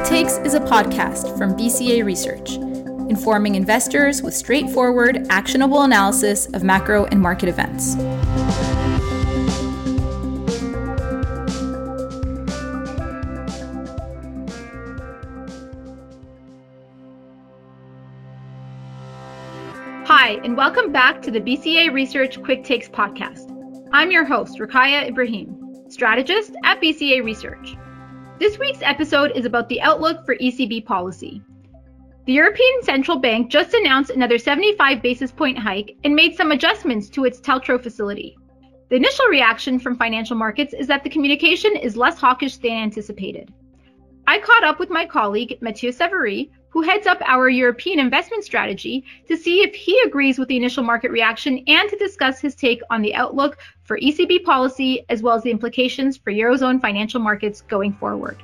Quick Takes is a podcast from BCA Research, informing investors with straightforward, actionable analysis of macro and market events. Hi, and welcome back to the BCA Research Quick Takes podcast. I'm your host, Roukaya Ibrahim, strategist at BCA Research. This week's episode is about the outlook for ECB policy. The European Central Bank just announced another 75 basis point hike and made some adjustments to its TLTRO facility. The initial reaction from financial markets is that the communication is less hawkish than anticipated. I caught up with my colleague Mathieu Savary, who heads up our European investment strategy, to see if he agrees with the initial market reaction and to discuss his take on the outlook for ECB policy as well as the implications for Eurozone financial markets going forward.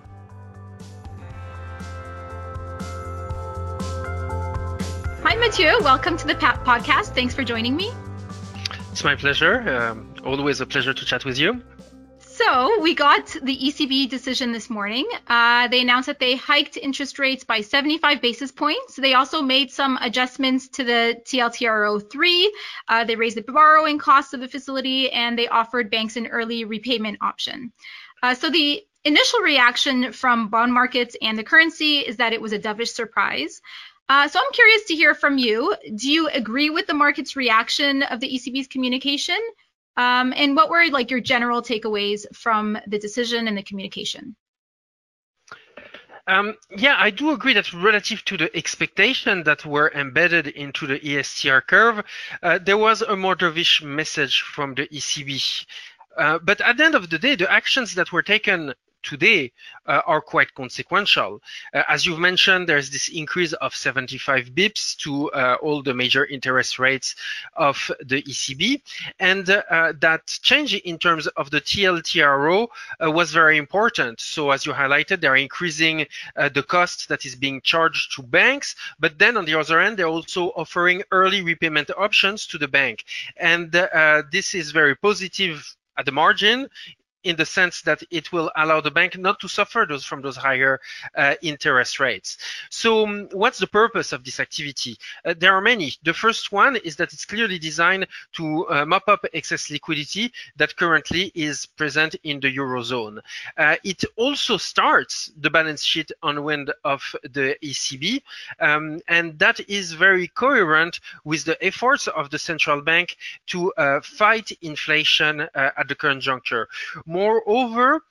Hi, Mathieu. Welcome to the podcast. Thanks for joining me. It's my pleasure. Um, always a pleasure to chat with you. So we got the ECB decision this morning. Uh, they announced that they hiked interest rates by 75 basis points. They also made some adjustments to the TLTRO3. Uh, they raised the borrowing costs of the facility and they offered banks an early repayment option. Uh, so the initial reaction from bond markets and the currency is that it was a dovish surprise. Uh, so I'm curious to hear from you. Do you agree with the market's reaction of the ECB's communication? Um, and what were like your general takeaways from the decision and the communication? Um, yeah, I do agree that relative to the expectation that were embedded into the ESTR curve, uh, there was a more dovish message from the ECB. Uh, but at the end of the day, the actions that were taken today uh, are quite consequential. Uh, as you've mentioned, there's this increase of 75 bips to uh, all the major interest rates of the ECB. And uh, that change in terms of the TLTRO uh, was very important. So as you highlighted, they're increasing uh, the cost that is being charged to banks. But then on the other end, they're also offering early repayment options to the bank. And this is very positive at the margin in the sense that it will allow the bank not to suffer those from those higher uh, interest rates. So um, what's the purpose of this activity? Uh, there are many. The first one is that it's clearly designed to uh, mop up excess liquidity that currently is present in the Eurozone. Uh, it also starts the balance sheet unwind of the ECB, um, and that is very coherent with the efforts of the central bank to uh, fight inflation uh, at the current juncture. Moreover,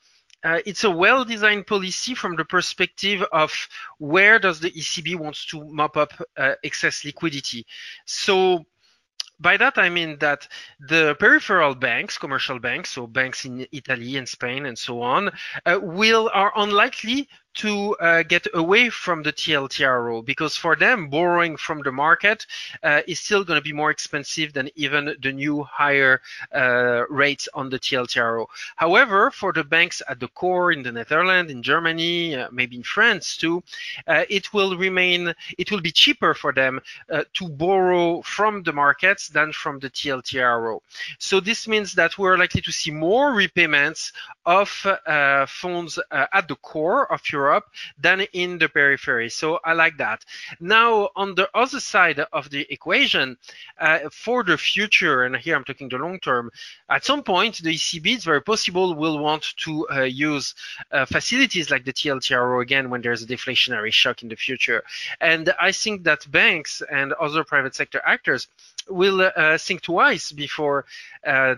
uh, it's a well-designed policy from the perspective of where does the ECB wants to mop up uh, excess liquidity. So by that I mean that the peripheral banks, commercial banks, so banks in Italy and Spain and so on, uh, will are unlikely to uh, get away from the TLTRO because for them, borrowing from the market uh, is still going to be more expensive than even the new higher uh, rates on the TLTRO. However, for the banks at the core in the Netherlands, in Germany, uh, maybe in France too, uh, it will remain, it will be cheaper for them uh, to borrow from the markets than from the TLTRO. So this means that we're likely to see more repayments of funds at the core of your Europe than in the periphery. So I like that. Now, on the other side of the equation, uh, for the future, and here I'm talking the long term, at some point, the ECB, it's very possible, will want to uh, use uh, facilities like the TLTRO again when there's a deflationary shock in the future. And I think that banks and other private sector actors will uh, think twice before uh,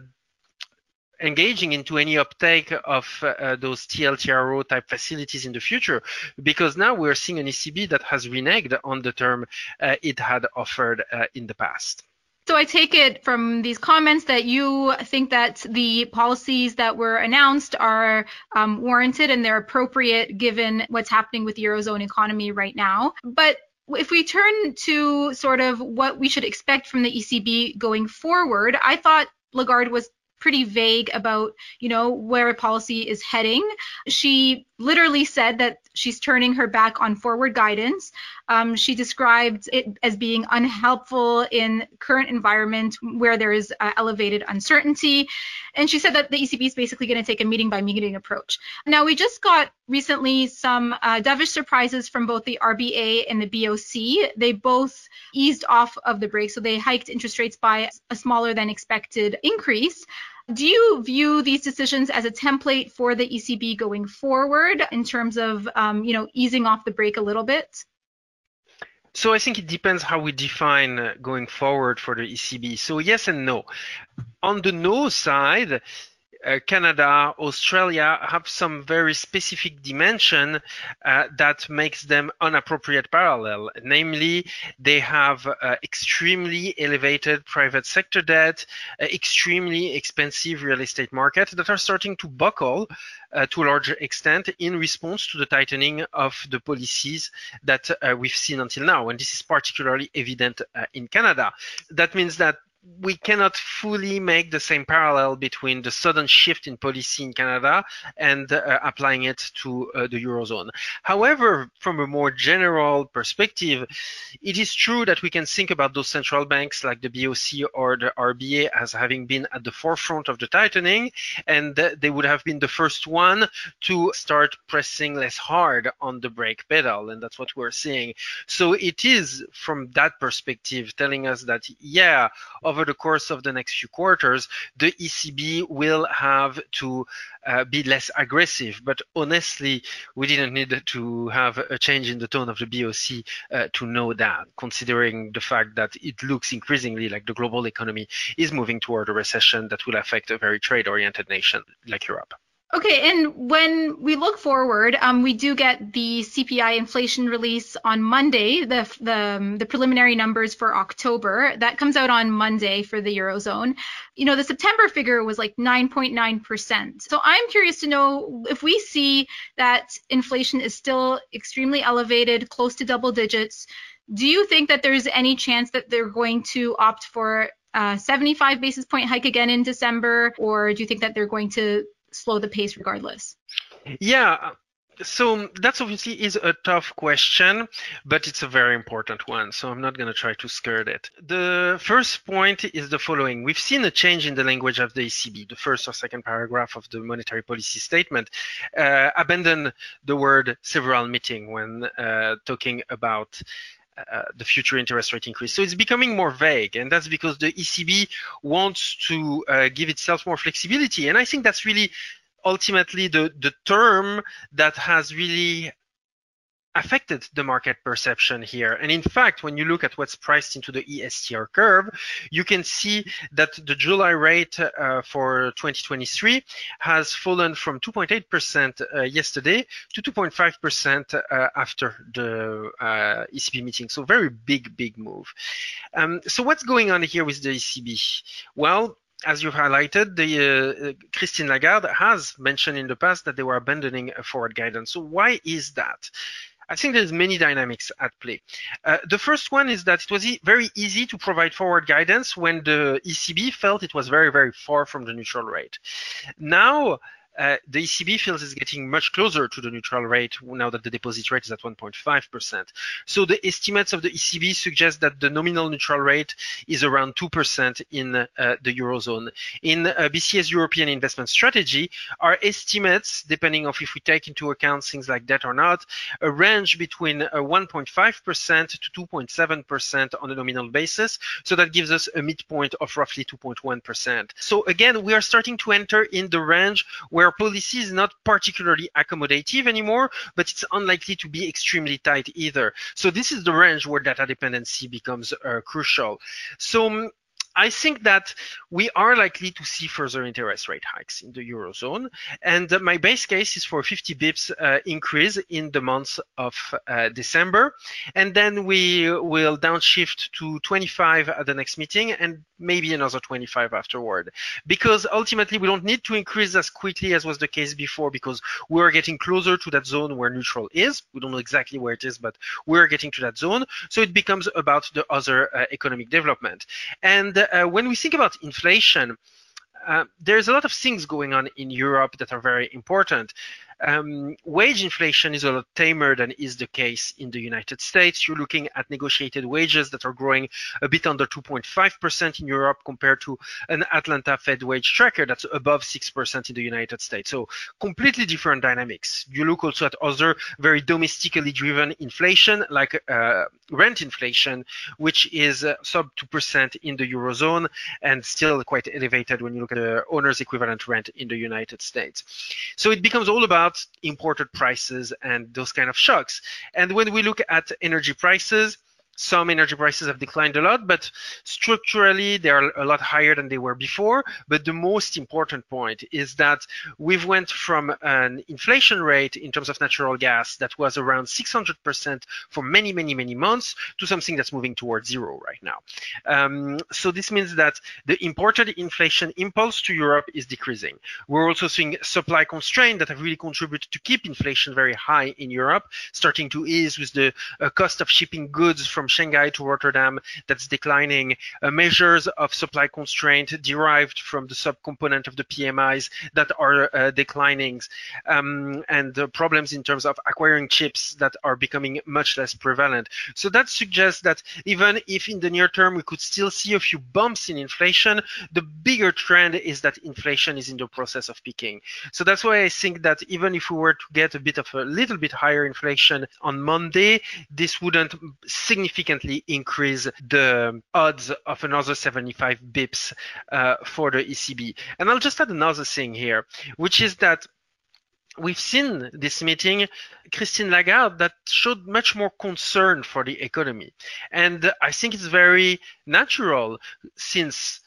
engaging into any uptake of uh, those TLTRO type facilities in the future, because now we're seeing an ECB that has reneged on the term uh, it had offered uh, in the past. So I take it from these comments that you think that the policies that were announced are um, warranted and they're appropriate given what's happening with the Eurozone economy right now. But if we turn to sort of what we should expect from the ECB going forward, I thought Lagarde was pretty vague about, you know, where a policy is heading. She literally said that she's turning her back on forward guidance. Um, she described it as being unhelpful in current environment where there is uh, elevated uncertainty. And she said that the ECB is basically going to take a meeting by meeting approach. Now, we just got recently some uh, dovish surprises from both the RBA and the BOC. They both eased off of the brake, so they hiked interest rates by a smaller than expected increase. Do you view these decisions as a template for the ECB going forward in terms of, um, you know, easing off the brake a little bit? So I think it depends how we define uh, going forward for the ECB. So yes and no. On the no side, uh, Canada, Australia have some very specific dimension uh, that makes them inappropriate parallel. Namely, they have uh, extremely elevated private sector debt, uh, extremely expensive real estate market that are starting to buckle uh, to a large extent in response to the tightening of the policies that we've seen until now. And this is particularly evident in Canada. That means that we cannot fully make the same parallel between the sudden shift in policy in Canada and uh, applying it to uh, the Eurozone. However, from a more general perspective, it is true that we can think about those central banks like the BOC or the RBA as having been at the forefront of the tightening, and they would have been the first one to start pressing less hard on the brake pedal, and that's what we're seeing. So it is from that perspective telling us that, yeah, over the course of the next few quarters, the ECB will have to uh, be less aggressive. But honestly, we didn't need to have a change in the tone of the BOC uh, to know that, considering the fact that it looks increasingly like the global economy is moving toward a recession that will affect a very trade oriented nation like Europe. Okay, and when we look forward, um, we do get the CPI inflation release on Monday, the, the, um, the preliminary numbers for October. That comes out on Monday for the Eurozone. You know, the September figure was like 9.9%. So I'm curious to know if we see that inflation is still extremely elevated, close to double digits. Do you think that there's any chance that they're going to opt for a 75 basis point hike again in December, or do you think that they're going to slow the pace regardless? Yeah, so that's obviously is a tough question, but it's a very important one. So I'm not going to try to skirt it. The first point is the following. We've seen a change in the language of the ECB. The first or second paragraph of the monetary policy statement uh, abandoned the word several meeting when uh, talking about uh, the future interest rate increase. So it's becoming more vague, and that's because the ECB wants to uh, give itself more flexibility. And I think that's really ultimately the, the term that has really affected the market perception here. And in fact, when you look at what's priced into the ESTR curve, you can see that the July rate uh, for 2023 has fallen from 2.8% uh, yesterday to 2.5% uh, after the uh, ECB meeting. So very big, big move. Um, so what's going on here with the ECB? Well, as you've highlighted, the uh, Christine Lagarde has mentioned in the past that they were abandoning forward guidance. So why is that? I think there's many dynamics at play. Uh, the first one is that it was e very easy to provide forward guidance when the ECB felt it was very, very far from the neutral rate. Now, uh, the ECB feels is getting much closer to the neutral rate now that the deposit rate is at 1.5%. So the estimates of the ECB suggest that the nominal neutral rate is around 2% in uh, the Eurozone. In uh, BCA's European investment strategy, our estimates, depending on if we take into account things like debt or not, a range between 1.5% uh, to 2.7% on a nominal basis. So that gives us a midpoint of roughly 2.1%. So again, we are starting to enter in the range where where policy is not particularly accommodative anymore, but it's unlikely to be extremely tight either. So this is the range where data dependency becomes uh, crucial. So um, I think that we are likely to see further interest rate hikes in the eurozone, and my base case is for 50 bips uh, increase in the month of uh, December, and then we will downshift to 25 at the next meeting, and maybe another 25 afterward, because ultimately we don't need to increase as quickly as was the case before, because we're getting closer to that zone where neutral is. We don't know exactly where it is, but we're getting to that zone, so it becomes about the other uh, economic development, and when we think about inflation, uh, there's a lot of things going on in Europe that are very important. Um, wage inflation is a lot tamer than is the case in the United States. You're looking at negotiated wages that are growing a bit under 2.5% in Europe compared to an Atlanta Fed wage tracker that's above 6% in the United States. So completely different dynamics. You look also at other very domestically driven inflation like uh, rent inflation, which is uh, sub 2% in the Eurozone and still quite elevated when you look at the owner's equivalent rent in the United States. So it becomes all about imported prices and those kind of shocks. And when we look at energy prices, some energy prices have declined a lot, but structurally they are a lot higher than they were before. But the most important point is that we've went from an inflation rate in terms of natural gas that was around 600% for many, many, many months to something that's moving towards zero right now. Um, so this means that the imported inflation impulse to Europe is decreasing. We're also seeing supply constraints that have really contributed to keep inflation very high in Europe, starting to ease with the uh, cost of shipping goods from from Shanghai to Rotterdam that's declining, uh, measures of supply constraint derived from the subcomponent of the PMIs that are uh, declining, um, and the problems in terms of acquiring chips that are becoming much less prevalent. So that suggests that even if in the near term we could still see a few bumps in inflation, the bigger trend is that inflation is in the process of peaking. So that's why I think that even if we were to get a bit of a little bit higher inflation on Monday, this wouldn't significantly significantly increase the odds of another 75 bips uh, for the ECB. And I'll just add another thing here, which is that we've seen this meeting Christine Lagarde that showed much more concern for the economy. And I think it's very natural since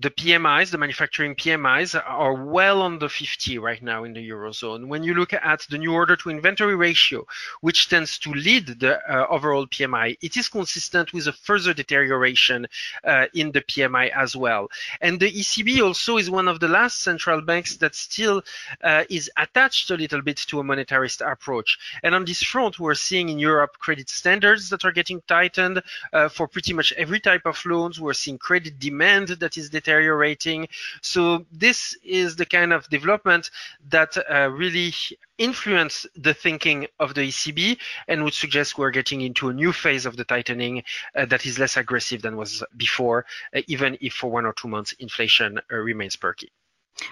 the PMIs, the manufacturing PMIs, are well under 50 right now in the Eurozone. When you look at the new order to inventory ratio, which tends to lead the uh, overall PMI, it is consistent with a further deterioration uh, in the PMI as well. And the ECB also is one of the last central banks that still uh, is attached a little bit to a monetarist approach. And on this front, we're seeing in Europe credit standards that are getting tightened uh, for pretty much every type of loans. We're seeing credit demand that is deteriorating. So this is the kind of development that uh, really influence the thinking of the ECB and would suggest we're getting into a new phase of the tightening uh, that is less aggressive than was before, uh, even if for one or two months inflation uh, remains perky.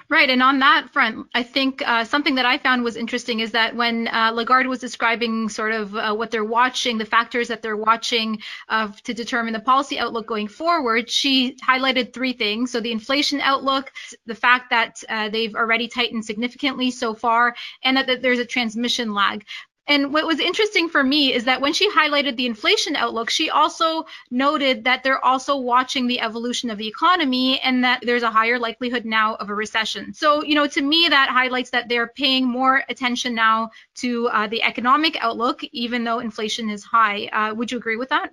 Right, and on that front, I think uh, something that I found was interesting is that when uh, Lagarde was describing sort of uh, what they're watching, the factors that they're watching uh, to determine the policy outlook going forward, she highlighted three things. So the inflation outlook, the fact that uh, they've already tightened significantly so far, and that, that there's a transmission lag. And what was interesting for me is that when she highlighted the inflation outlook, she also noted that they're also watching the evolution of the economy and that there's a higher likelihood now of a recession. So, you know, to me, that highlights that they're paying more attention now to uh, the economic outlook, even though inflation is high. Uh, would you agree with that?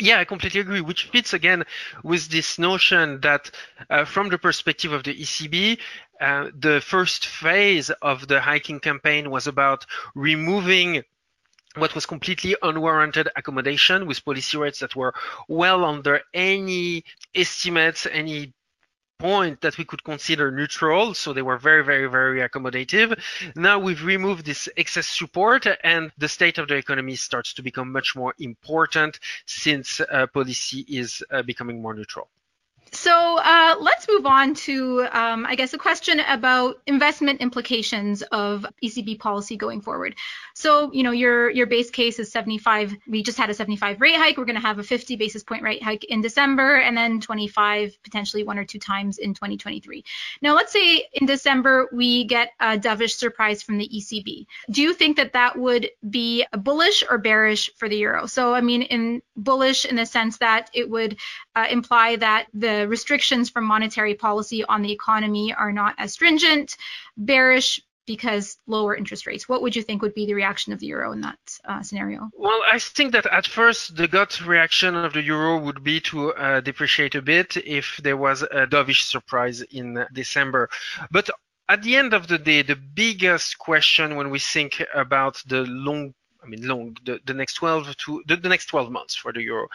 Yeah, I completely agree, which fits again with this notion that uh, from the perspective of the ECB, uh, the first phase of the hiking campaign was about removing what was completely unwarranted accommodation with policy rates that were well under any estimates, any point that we could consider neutral. So they were very, very, very accommodative. Now we've removed this excess support and the state of the economy starts to become much more important since uh, policy is uh, becoming more neutral. So uh, let's move on to, um, I guess, a question about investment implications of ECB policy going forward. So, you know, your your base case is 75. We just had a 75 rate hike. We're going to have a 50 basis point rate hike in December, and then 25 potentially one or two times in 2023. Now, let's say in December we get a dovish surprise from the ECB. Do you think that that would be bullish or bearish for the euro? So, I mean, in bullish in the sense that it would uh, imply that the restrictions from monetary policy on the economy are not as stringent, bearish because lower interest rates. What would you think would be the reaction of the euro in that uh, scenario? Well, I think that at first the gut reaction of the euro would be to uh, depreciate a bit if there was a dovish surprise in December. But at the end of the day, the biggest question when we think about the long I mean, long the, the next 12 to the, the next 12 months for the euro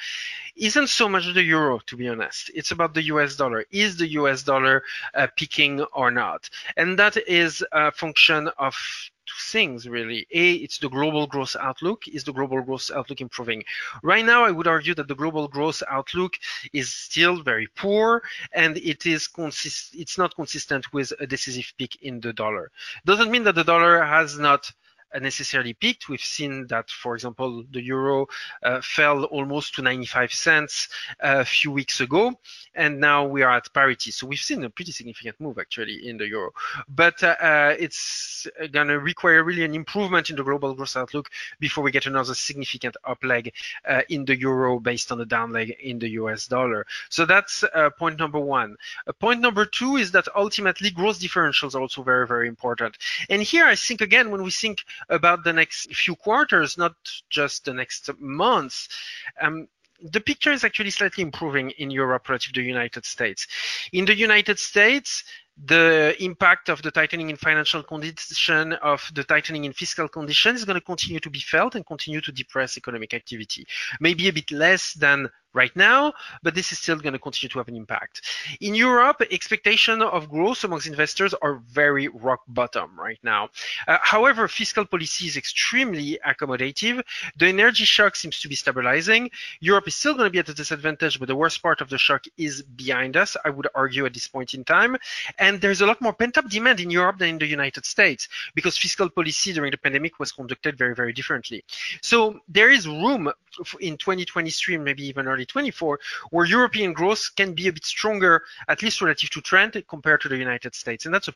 isn't so much the euro, to be honest. It's about the US dollar. Is the US dollar uh, peaking or not? And that is a function of two things really. A, it's the global growth outlook. Is the global growth outlook improving? Right now, I would argue that the global growth outlook is still very poor, and it is consist. It's not consistent with a decisive peak in the dollar. Doesn't mean that the dollar has not necessarily peaked. We've seen that, for example, the euro uh, fell almost to 95 cents uh, a few weeks ago, and now we are at parity. So we've seen a pretty significant move actually in the euro. But uh, uh it's going to require really an improvement in the global growth outlook before we get another significant up leg uh, in the euro based on the down leg in the US dollar. So that's uh, point number one. point number two is that ultimately growth differentials are also very, very important. And here I think again, when we think about the next few quarters, not just the next months, um, the picture is actually slightly improving in Europe relative to the United States. In the United States, the impact of the tightening in financial condition, of the tightening in fiscal condition is going to continue to be felt and continue to depress economic activity. Maybe a bit less than right now, but this is still going to continue to have an impact. In Europe, expectation of growth amongst investors are very rock bottom right now. Uh, however, fiscal policy is extremely accommodative. The energy shock seems to be stabilizing. Europe is still going to be at a disadvantage, but the worst part of the shock is behind us, I would argue at this point in time. And there's a lot more pent-up demand in Europe than in the United States because fiscal policy during the pandemic was conducted very, very differently. So there is room in 2023, maybe even early 2024, where European growth can be a bit stronger, at least relative to trend, compared to the United States. And that's a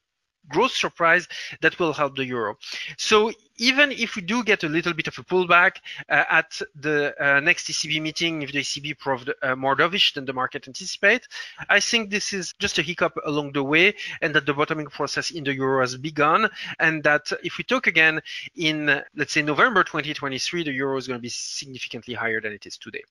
growth surprise that will help the euro. So even if we do get a little bit of a pullback uh, at the uh, next ECB meeting, if the ECB proved uh, more dovish than the market anticipate, I think this is just a hiccup along the way and that the bottoming process in the euro has begun and that if we talk again in, let's say, November 2023, the euro is going to be significantly higher than it is today.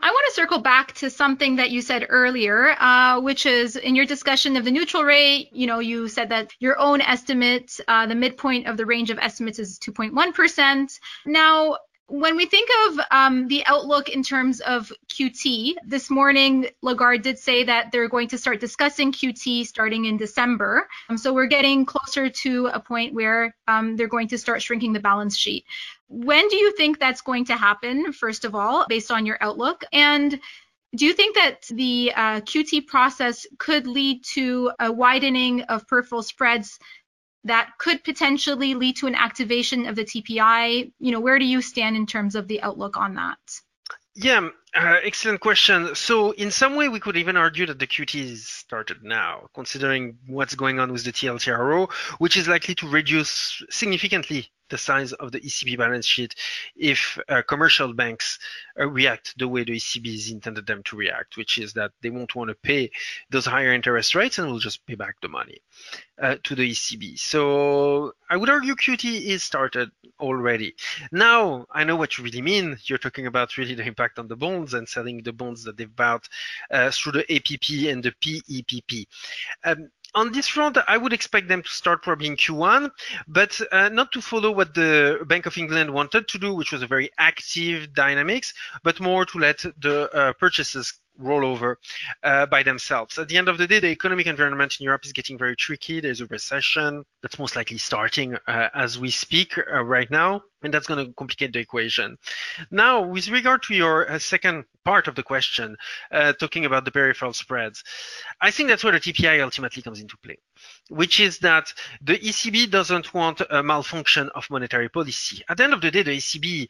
I want to circle back to something that you said earlier, uh, which is in your discussion of the neutral rate. You know, you said that your own estimate, uh, the midpoint of the range of estimates is 2.1%. Now, when we think of um, the outlook in terms of QT, this morning Lagarde did say that they're going to start discussing QT starting in December. Um, so we're getting closer to a point where um, they're going to start shrinking the balance sheet. When do you think that's going to happen, first of all, based on your outlook? And do you think that the uh, QT process could lead to a widening of peripheral spreads that could potentially lead to an activation of the TPI? You know, where do you stand in terms of the outlook on that? Yeah, uh, excellent question. So, in some way, we could even argue that the QT is started now, considering what's going on with the TLTRO, which is likely to reduce significantly the size of the ECB balance sheet if uh, commercial banks uh, react the way the ECB is intended them to react, which is that they won't want to pay those higher interest rates and will just pay back the money uh, to the ECB. So I would argue QT is started already. Now I know what you really mean. You're talking about really the impact on the bonds and selling the bonds that they've bought uh, through the APP and the PEPP. Um, on this front, I would expect them to start probably in Q1, but uh, not to follow what the Bank of England wanted to do, which was a very active dynamics, but more to let the uh, purchases roll over uh, by themselves. At the end of the day, the economic environment in Europe is getting very tricky. There's a recession that's most likely starting uh, as we speak uh, right now, and that's going to complicate the equation. Now, with regard to your uh, second part of the question, uh, talking about the peripheral spreads, I think that's where the TPI ultimately comes into play, which is that the ECB doesn't want a malfunction of monetary policy. At the end of the day, the ECB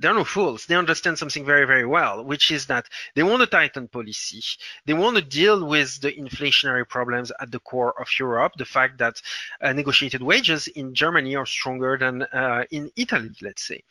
they're no fools. They understand something very, very well, which is that they want to tighten policy. They want to deal with the inflationary problems at the core of Europe. The fact that uh, negotiated wages in Germany are stronger than uh, in Italy, let's say.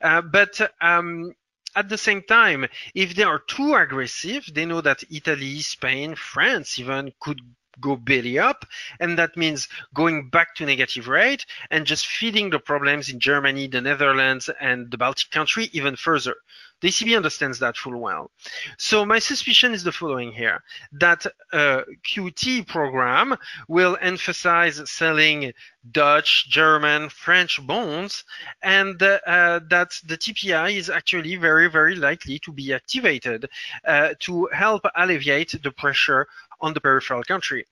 Uh, but um, at the same time, if they are too aggressive, they know that Italy, Spain, France even could go belly up and that means going back to negative rate and just feeding the problems in germany the netherlands and the baltic country even further the ECB understands that full well. So my suspicion is the following here, that a QT program will emphasize selling Dutch, German, French bonds, and uh, that the TPI is actually very, very likely to be activated uh, to help alleviate the pressure on the peripheral country.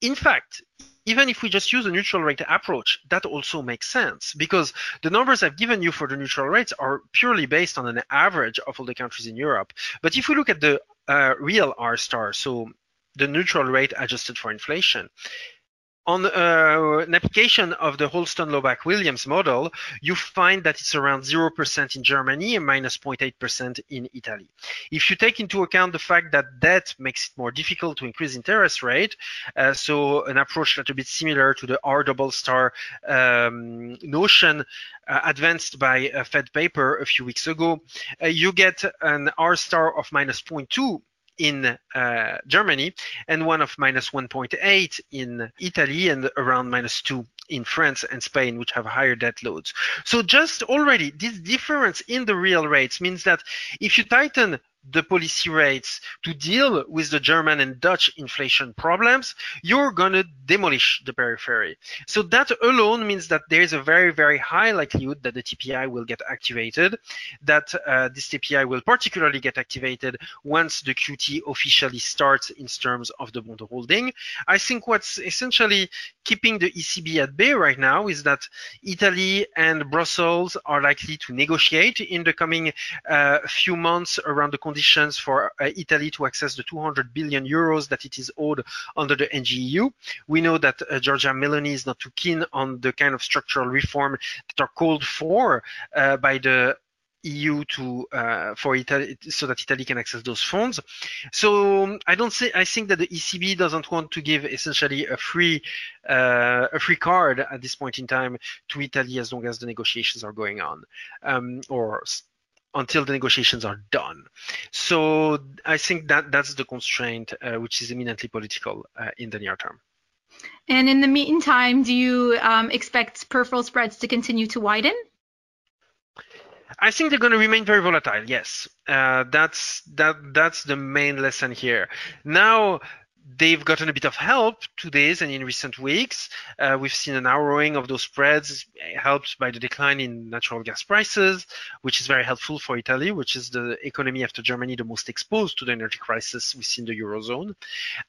In fact, even if we just use a neutral rate approach, that also makes sense because the numbers I've given you for the neutral rates are purely based on an average of all the countries in Europe. But if we look at the uh, real R star, so the neutral rate adjusted for inflation, on uh, an application of the Holston-Laubach-Williams model, you find that it's around 0% in Germany and minus 0.8% in Italy. If you take into account the fact that debt makes it more difficult to increase interest rate, uh, so an approach that's a bit similar to the R double star um, notion uh, advanced by a Fed paper a few weeks ago, uh, you get an R star of minus 0.2 in uh, Germany and one of minus 1.8 in Italy and around minus 2 in France and Spain, which have higher debt loads. So just already this difference in the real rates means that if you tighten the policy rates to deal with the German and Dutch inflation problems, you're going to demolish the periphery. So that alone means that there is a very, very high likelihood that the TPI will get activated, that uh, this TPI will particularly get activated once the QT officially starts in terms of the bond holding. I think what's essentially keeping the ECB at bay right now is that Italy and Brussels are likely to negotiate in the coming uh, few months around the conditions for uh, Italy to access the 200 billion euros that it is owed under the NGEU. We know that uh, Giorgia Meloni is not too keen on the kind of structural reform that are called for uh, by the EU to uh, for Italy so that Italy can access those funds. So I don't say I think that the ECB doesn't want to give essentially a free uh, a free card at this point in time to Italy as long as the negotiations are going on um, or until the negotiations are done. So I think that that's the constraint, uh, which is eminently political uh, in the near term. And in the meantime, do you um, expect peripheral spreads to continue to widen? I think they're going to remain very volatile. Yes, uh, that's that that's the main lesson here. Now they've gotten a bit of help to this and in recent weeks. Uh, we've seen a narrowing of those spreads helped by the decline in natural gas prices, which is very helpful for Italy, which is the economy after Germany the most exposed to the energy crisis within the Eurozone.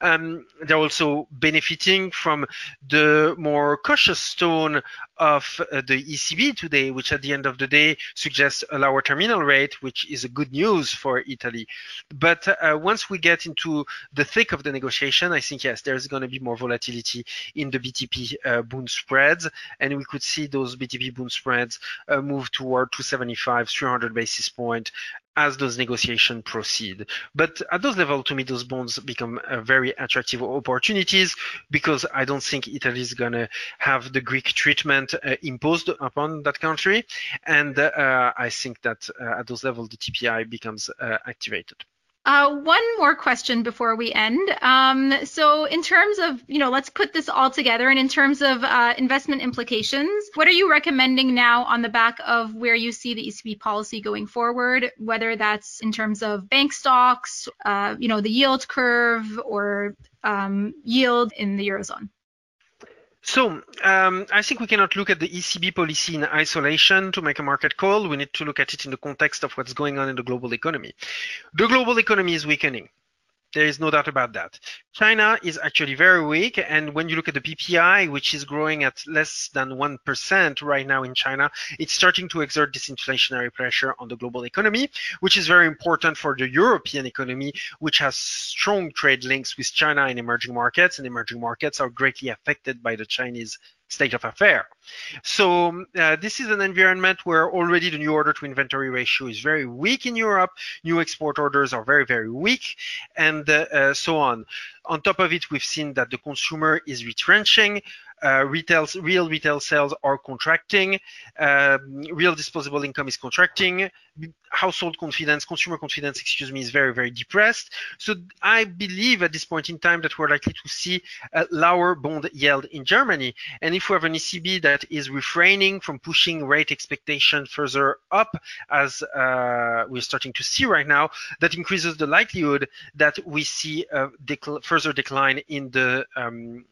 Um, they're also benefiting from the more cautious tone of uh, the ECB today, which at the end of the day suggests a lower terminal rate, which is a good news for Italy. But uh, once we get into the thick of the negotiation, I think yes, there's going to be more volatility in the BTP uh, bond spreads, and we could see those BTP bond spreads uh, move toward 275, 300 basis point as those negotiations proceed. But at those levels, to me, those bonds become uh, very attractive opportunities because I don't think Italy is going to have the Greek treatment uh, imposed upon that country. And uh, I think that uh, at those levels, the TPI becomes uh, activated. Uh, one more question before we end. Um, so, in terms of, you know, let's put this all together, and in terms of uh, investment implications, what are you recommending now on the back of where you see the ECB policy going forward, whether that's in terms of bank stocks, uh, you know, the yield curve, or um, yield in the eurozone? So um, I think we cannot look at the ECB policy in isolation to make a market call. We need to look at it in the context of what's going on in the global economy. The global economy is weakening. There is no doubt about that. China is actually very weak. And when you look at the PPI, which is growing at less than 1% right now in China, it's starting to exert disinflationary pressure on the global economy, which is very important for the European economy, which has strong trade links with China and emerging markets. And emerging markets are greatly affected by the Chinese state of affair. So uh, this is an environment where already the new order to inventory ratio is very weak in Europe. New export orders are very, very weak and uh, uh, so on. On top of it, we've seen that the consumer is retrenching uh, retail, real retail sales are contracting, um, real disposable income is contracting, household confidence, consumer confidence, excuse me, is very, very depressed. So I believe at this point in time that we're likely to see a lower bond yield in Germany. And if we have an ECB that is refraining from pushing rate expectation further up, as uh, we're starting to see right now, that increases the likelihood that we see a decl further decline in the um,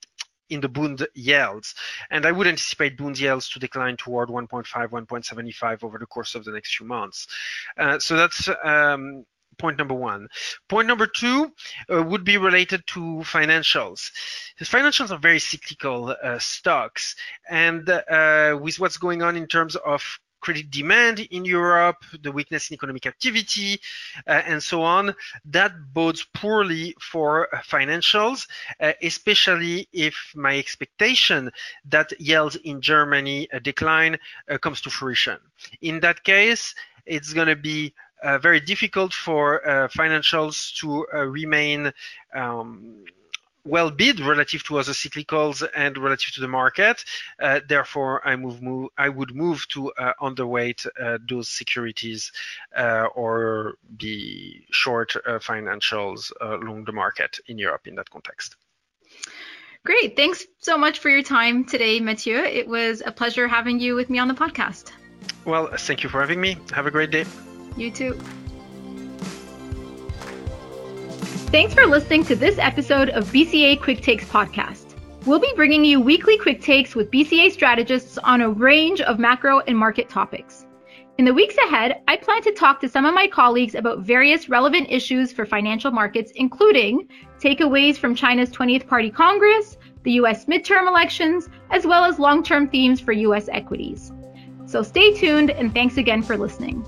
in the Bund yields. And I would anticipate Bund yields to decline toward 1.5, 1.75 over the course of the next few months. Uh, so that's um, point number one. Point number two uh, would be related to financials. The financials are very cyclical uh, stocks, and uh, with what's going on in terms of credit demand in Europe, the weakness in economic activity, uh, and so on, that bodes poorly for financials, uh, especially if my expectation that yields in Germany decline uh, comes to fruition. In that case, it's going to be uh, very difficult for uh, financials to uh, remain um, well bid relative to other cyclicals and relative to the market. Uh, therefore, I move, move, I would move to uh, underweight uh, those securities or be short financials along the market in Europe in that context. Great. Thanks so much for your time today, Mathieu. It was a pleasure having you with me on the podcast. Well, thank you for having me. Have a great day. You too. Thanks for listening to this episode of BCA Quick Takes podcast. We'll be bringing you weekly quick takes with BCA strategists on a range of macro and market topics. In the weeks ahead, I plan to talk to some of my colleagues about various relevant issues for financial markets, including takeaways from China's 20th Party Congress, the US midterm elections, as well as long term themes for US equities. So stay tuned and thanks again for listening.